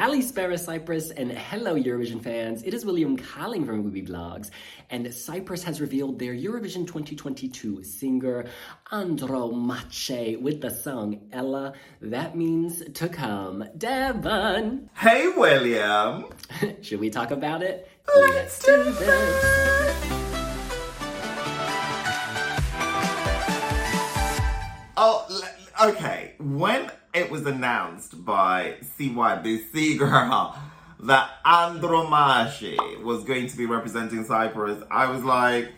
Kalispera Cyprus and hello Eurovision fans. It is William Calling from Wiwibloggs, and Cyprus has revealed their Eurovision 2022 singer Andro Andromache with the song Ela. That means to come. Devon! Hey William! Should we talk about it? Let's do this! Okay. When it was announced by CYBC girl that Andromache was going to be representing Cyprus, I was like,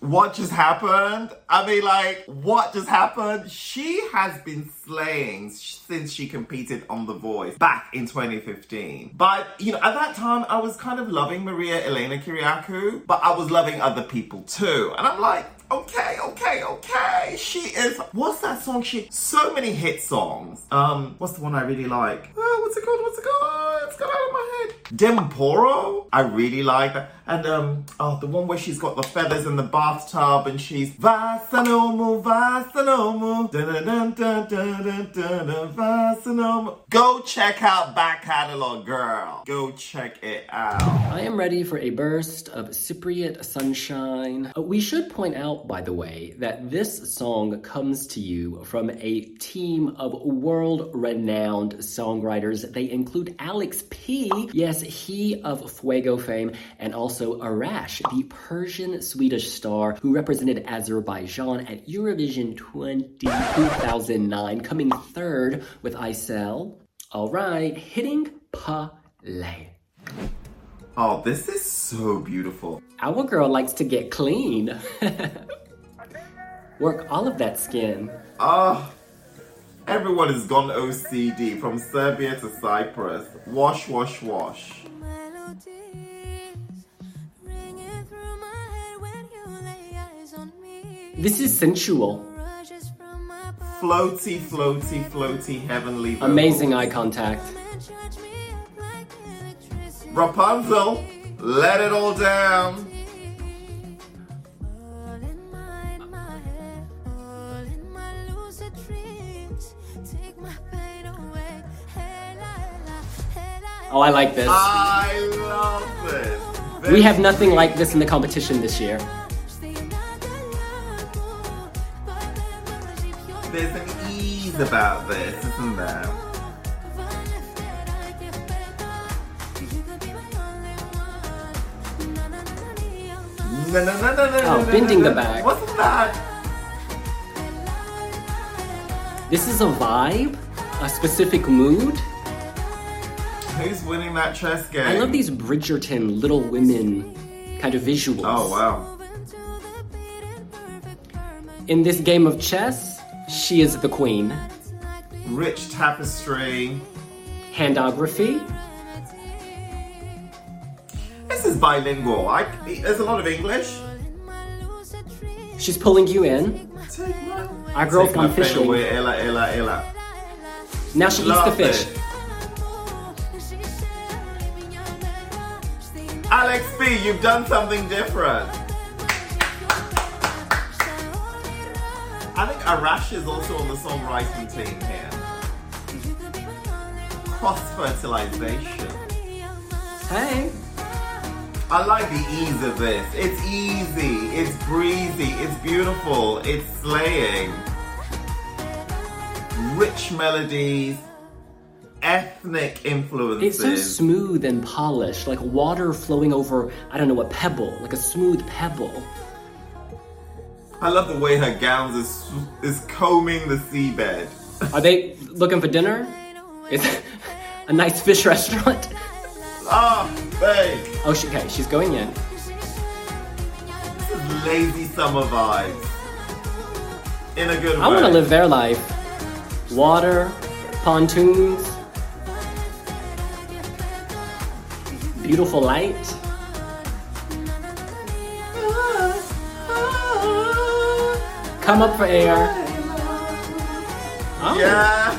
what just happened? I mean, like, what just happened? She has been slaying since she competed on The Voice back in 2015. But, you know, at that time, I was kind of loving Maria Elena Kyriakou, but I was loving other people too. And I'm like, okay, okay, okay. She is. What's that song? She so many hit songs. Um, what's the one I really like? Oh, what's it called? What's it called? It's got out of my head. Demporo. I really like that. And um, oh, the one where she's got the feathers in the bathtub and she's Vasanomu, Vasanomu. Go check out back catalog, girl. Go check it out. I am ready for a burst of Cypriot sunshine. Uh, we should point out, by the way, that this song comes to you from a team of world-renowned songwriters. They include Alex P. Yes, he of Fuego fame, and also Arash, the Persian Swedish star who represented Azerbaijan at Eurovision 2009, coming third with Aysel. All right, hitting Palais. Oh, this is so beautiful. Our girl likes to get clean. Work all of that skin. Ah, everyone has gone OCD from Serbia to Cyprus. Wash, wash, wash. This is sensual. Floaty, floaty, floaty, heavenly. Amazing eye contact. Rapunzel, let it all down. Oh, I like this. I love this. We have nothing like this in the competition this year. there's an ease about this, isn't there? No, no, no, no, no, oh, no, bending no, the back. What's that? This is a vibe, a specific mood. Who's winning that chess game? I love these Bridgerton Little Women kind of visuals. Oh, wow. In this game of chess, she is the queen. Rich tapestry. Handography. This is bilingual. I, there's a lot of English. She's pulling you in. Our girl's gone fishing. Away. Ella, Ella, Ella. Now she Love eats the fish. It. Alex P, you've done something different. I think Arash is also on the songwriting team here. Cross fertilization. Hey. I like the ease of this. It's easy, it's breezy, it's beautiful, it's slaying. Rich melodies, ethnic influences. It's so smooth and polished, like water flowing over, I don't know, a pebble, like a smooth pebble. I love the way her gowns is is combing the seabed. Are they looking for dinner? Is a nice fish restaurant? Ah, babe. Oh, she, okay, she's going in. lazy summer vibes. In a good I way. want to live their life. Water, pontoons, beautiful light. Come up for air. Oh. Yeah.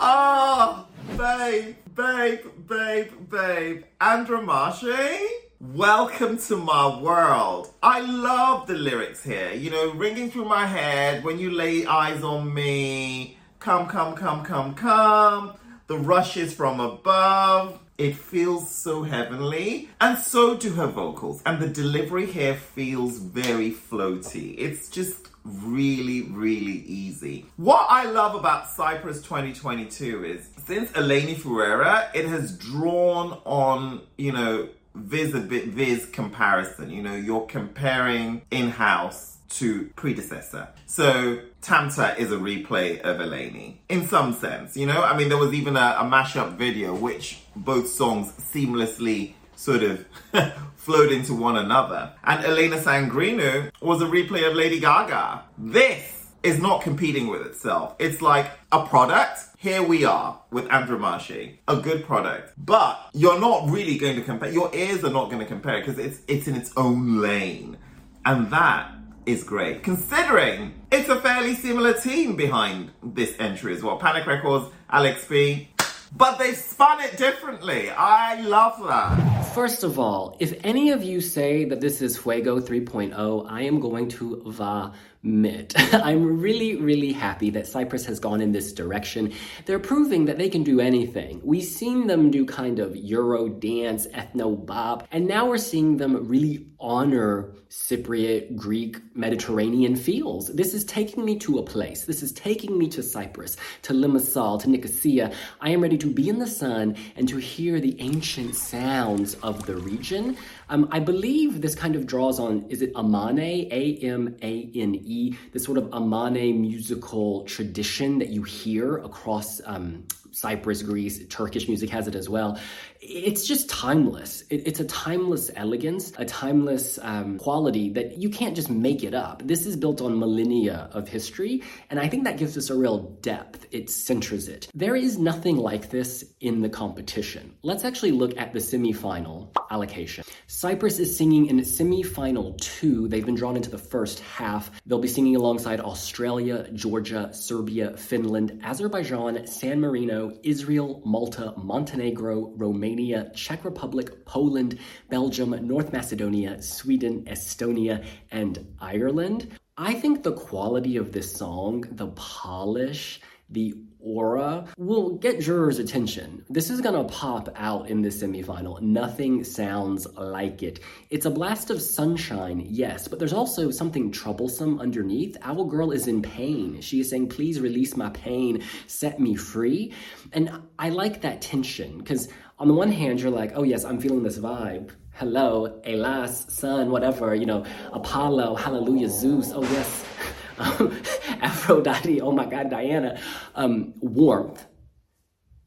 Oh, babe, babe, babe, babe. Andromache, welcome to my world. I love the lyrics here. You know, ringing through my head when you lay eyes on me. Come, come, come, come, come. The rushes from above. It feels so heavenly, and so do her vocals. And the delivery here feels very floaty. It's just really, really easy. What I love about Cyprus 2022 is since Eleni Foureira, it has drawn on, you know, vis a bit vis comparison. You know, you're comparing in house to predecessor. So Tamta is a replay of Eleni in some sense. You know, I mean, there was even a, a mashup video which both songs seamlessly sort of flowed into one another. And Elena Tsagrinou was a replay of Lady Gaga. This is not competing with itself. It's like a product. Here we are with Andromache, a good product. But you're not really going to compare. Your ears are not going to compare because it's it's in its own lane. And that is great. Considering it's a fairly similar team behind this entry as well. Panik Records, Alex P, but they spun it differently. I love that. First of all, if any of you say that this is Fuego 3.0, I am going to vomit. I'm really, really happy that Cyprus has gone in this direction. They're proving that they can do anything. We've seen them do kind of Euro dance, ethno bop, and now we're seeing them really honor Cypriot, Greek, Mediterranean feels. This is taking me to a place. This is taking me to Cyprus, to Limassol, to Nicosia. I am ready to be in the sun and to hear the ancient sounds of the region. Um, I believe this kind of draws on, is it Amane, A M A N E, this sort of Amane musical tradition that you hear across um, Cyprus, Greece, Turkish music has it as well. It's just timeless. It, it's a timeless elegance, a timeless um, quality that you can't just make it up. This is built on millennia of history, and I think that gives us a real depth. It centers it. There is nothing like this in the competition. Let's actually look at the semifinal allocation. Cyprus is singing in semifinal two. They've been drawn into the first half. They'll be singing alongside Australia, Georgia, Serbia, Finland, Azerbaijan, San Marino, Israel, Malta, Montenegro, Romania, Czech Republic, Poland, Belgium, North Macedonia, Sweden, Estonia, and Ireland. I think the quality of this song, the polish, the aura will get jurors' attention. This is gonna pop out in the semifinal. Nothing sounds like it. It's a blast of sunshine, yes, but there's also something troublesome underneath. Owl girl is in pain. She is saying, please release my pain, set me free. And I like that tension because on the one hand, you're like, oh yes, I'm feeling this vibe. Hello, alas, sun, whatever, you know, Apollo, hallelujah, Zeus, oh yes um, Aphrodite, oh my God, Diana, um, warmth.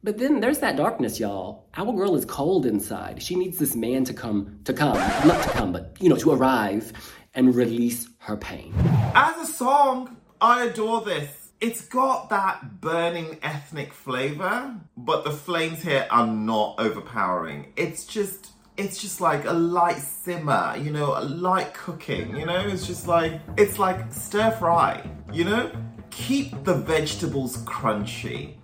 But then there's that darkness, y'all. Our girl is cold inside. She needs this man to come, to come, not to come, but, you know, to arrive and release her pain. As a song, I adore this. It's got that burning ethnic flavor, but the flames here are not overpowering. It's just it's just like a light simmer, you know, a light cooking, you know? It's just like, it's like stir fry, you know? Keep the vegetables crunchy.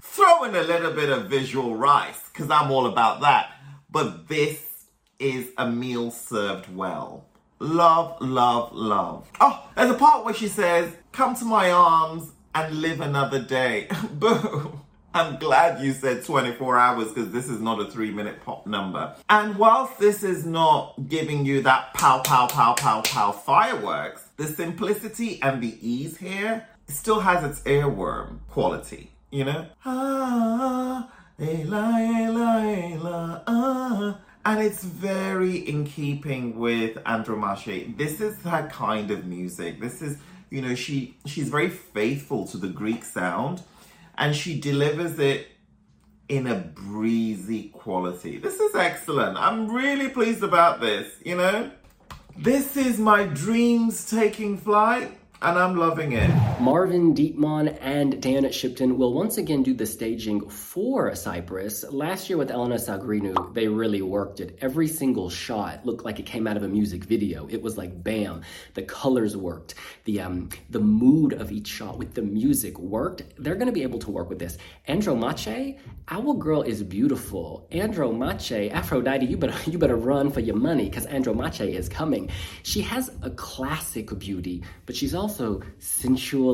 Throw in a little bit of visual rice, because I'm all about that. But this is a meal served well. Love, love, love. Oh, there's a part where she says, Come to my arms and live another day. Boo. I'm glad you said 24 hours because this is not a three minute pop number. And whilst this is not giving you that pow, pow, pow, pow, pow fireworks, the simplicity and the ease here still has its earworm quality, you know? Ah, Ela, Ela, Ela, ah. And it's very in keeping with Andromache. This is that kind of music. This is, you know, she she's very faithful to the Greek sound and she delivers it in a breezy quality. This is excellent. I'm really pleased about this, you know? This is my dreams taking flight and I'm loving it. Marvin Dietmann and Dan Shipton will once again do the staging for Cyprus. Last year with Elena Tsagrinou, they really worked it. Every single shot looked like it came out of a music video. It was like bam. The colors worked. The um the mood of each shot with the music worked. They're gonna be able to work with this. Andromache, our girl is beautiful. Andromache, Aphrodite, you better you better run for your money because Andromache is coming. She has a classic beauty, but she's also also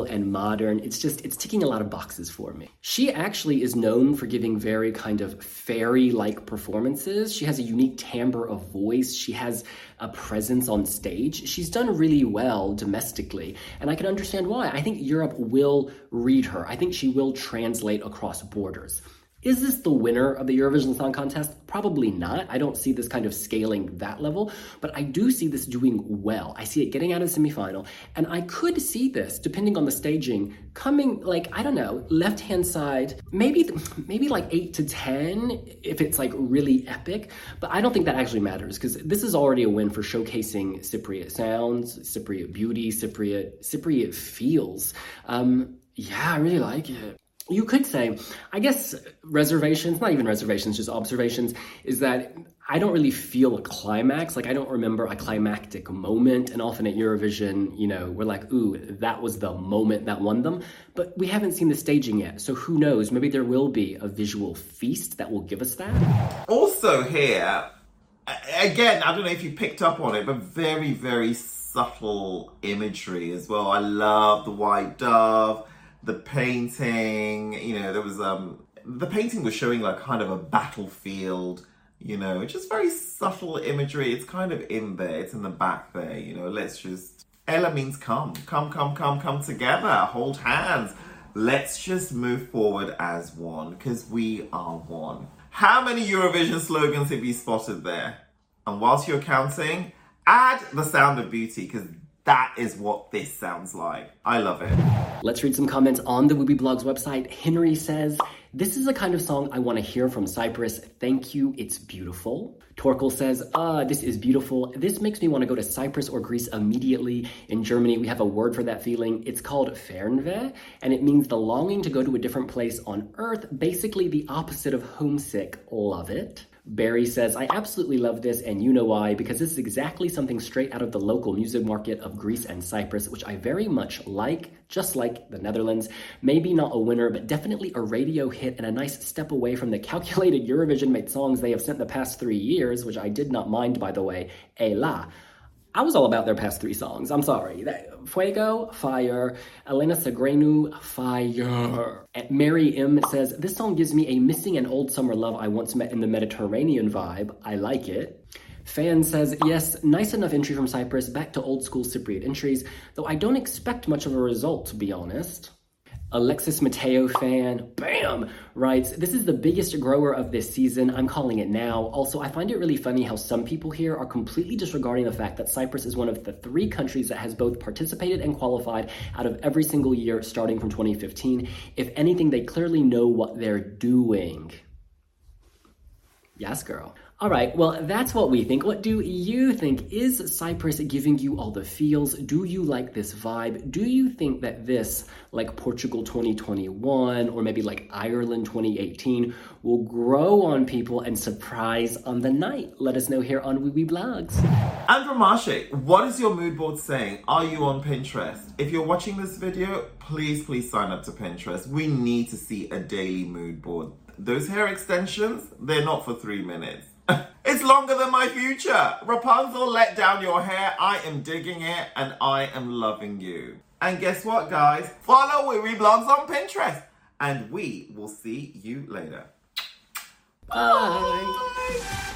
and modern. It's just, it's ticking a lot of boxes for me. She actually is known for giving very kind of fairy like performances. She has a unique timbre of voice. She has a presence on stage. She's done really well domestically, and I can understand why. I think Europe will read her. I think she will translate across borders. Is this the winner of the Eurovision Song Contest? Probably not. I don't see this kind of scaling that level, but I do see this doing well. I see it getting out of the semifinal, and I could see this, depending on the staging, coming like I don't know, left hand side, maybe maybe like eight to ten if it's like really epic. But I don't think that actually matters because this is already a win for showcasing Cypriot sounds, Cypriot beauty, Cypriot Cypriot feels. Um, yeah, I really like it you could say, I guess reservations, not even reservations, just observations, is that I don't really feel a climax. Like I don't remember a climactic moment. And often at Eurovision, you know, we're like, ooh, that was the moment that won them. But we haven't seen the staging yet. So who knows? Maybe there will be a visual feast that will give us that. Also here, again, I don't know if you picked up on it, but very, very subtle imagery as well. I love the white dove the painting, you know, there was um the painting was showing like kind of a battlefield, you know, just very subtle imagery. It's kind of in there, it's in the back there, you know. Let's just Ella means come, come, come, come, come together, hold hands. Let's just move forward as one, because we are one. How many Eurovision slogans have you spotted there? And whilst you're counting, add the sound of beauty, because that is what this sounds like. I love it. Let's read some comments on the Wiwibloggs website. Henry says, This is the kind of song I want to hear from Cyprus. Thank you, it's beautiful. Torkel says, Ah, this is beautiful. This makes me want to go to Cyprus or Greece immediately. In Germany, we have a word for that feeling. It's called Fernweh, and it means the longing to go to a different place on earth, basically the opposite of homesick. Love it. Barry says, I absolutely love this, and you know why, because this is exactly something straight out of the local music market of Greece and Cyprus, which I very much like, just like the Netherlands. Maybe not a winner, but definitely a radio hit and a nice step away from the calculated Eurovision made songs they have sent the past three years, which I did not mind, by the way. Ela. I was all about their past three songs. I'm sorry. Fuego, fire. Elena Tsagrinou, fire. Mary M says, This song gives me a missing and old summer love I once met in the Mediterranean vibe. I like it. Fan says, yes, nice enough entry from Cyprus, back to old school Cypriot entries, though I don't expect much of a result, to be honest. Alexis Mateo fan, bam, writes, This is the biggest grower of this season. I'm calling it now. Also, I find it really funny how some people here are completely disregarding the fact that Cyprus is one of the three countries that has both participated and qualified out of every single year starting from 2015. If anything, they clearly know what they're doing. Yes, girl. All right, well, that's what we think. What do you think? Is Cyprus giving you all the feels? Do you like this vibe? Do you think that this, like Portugal 2021 or maybe like Ireland 2018, will grow on people and surprise on the night? Let us know here on Wiwibloggs. Andromache, what is your mood board saying? Are you on Pinterest? If you're watching this video, please, please sign up to Pinterest. We need to see a daily mood board. Those hair extensions, they're not for three minutes. it's longer than my future. Rapunzel, let down your hair. I am digging it and I am loving you. And guess what, guys? Follow Wiwibloggs on Pinterest. And we will see you later. Bye. Bye.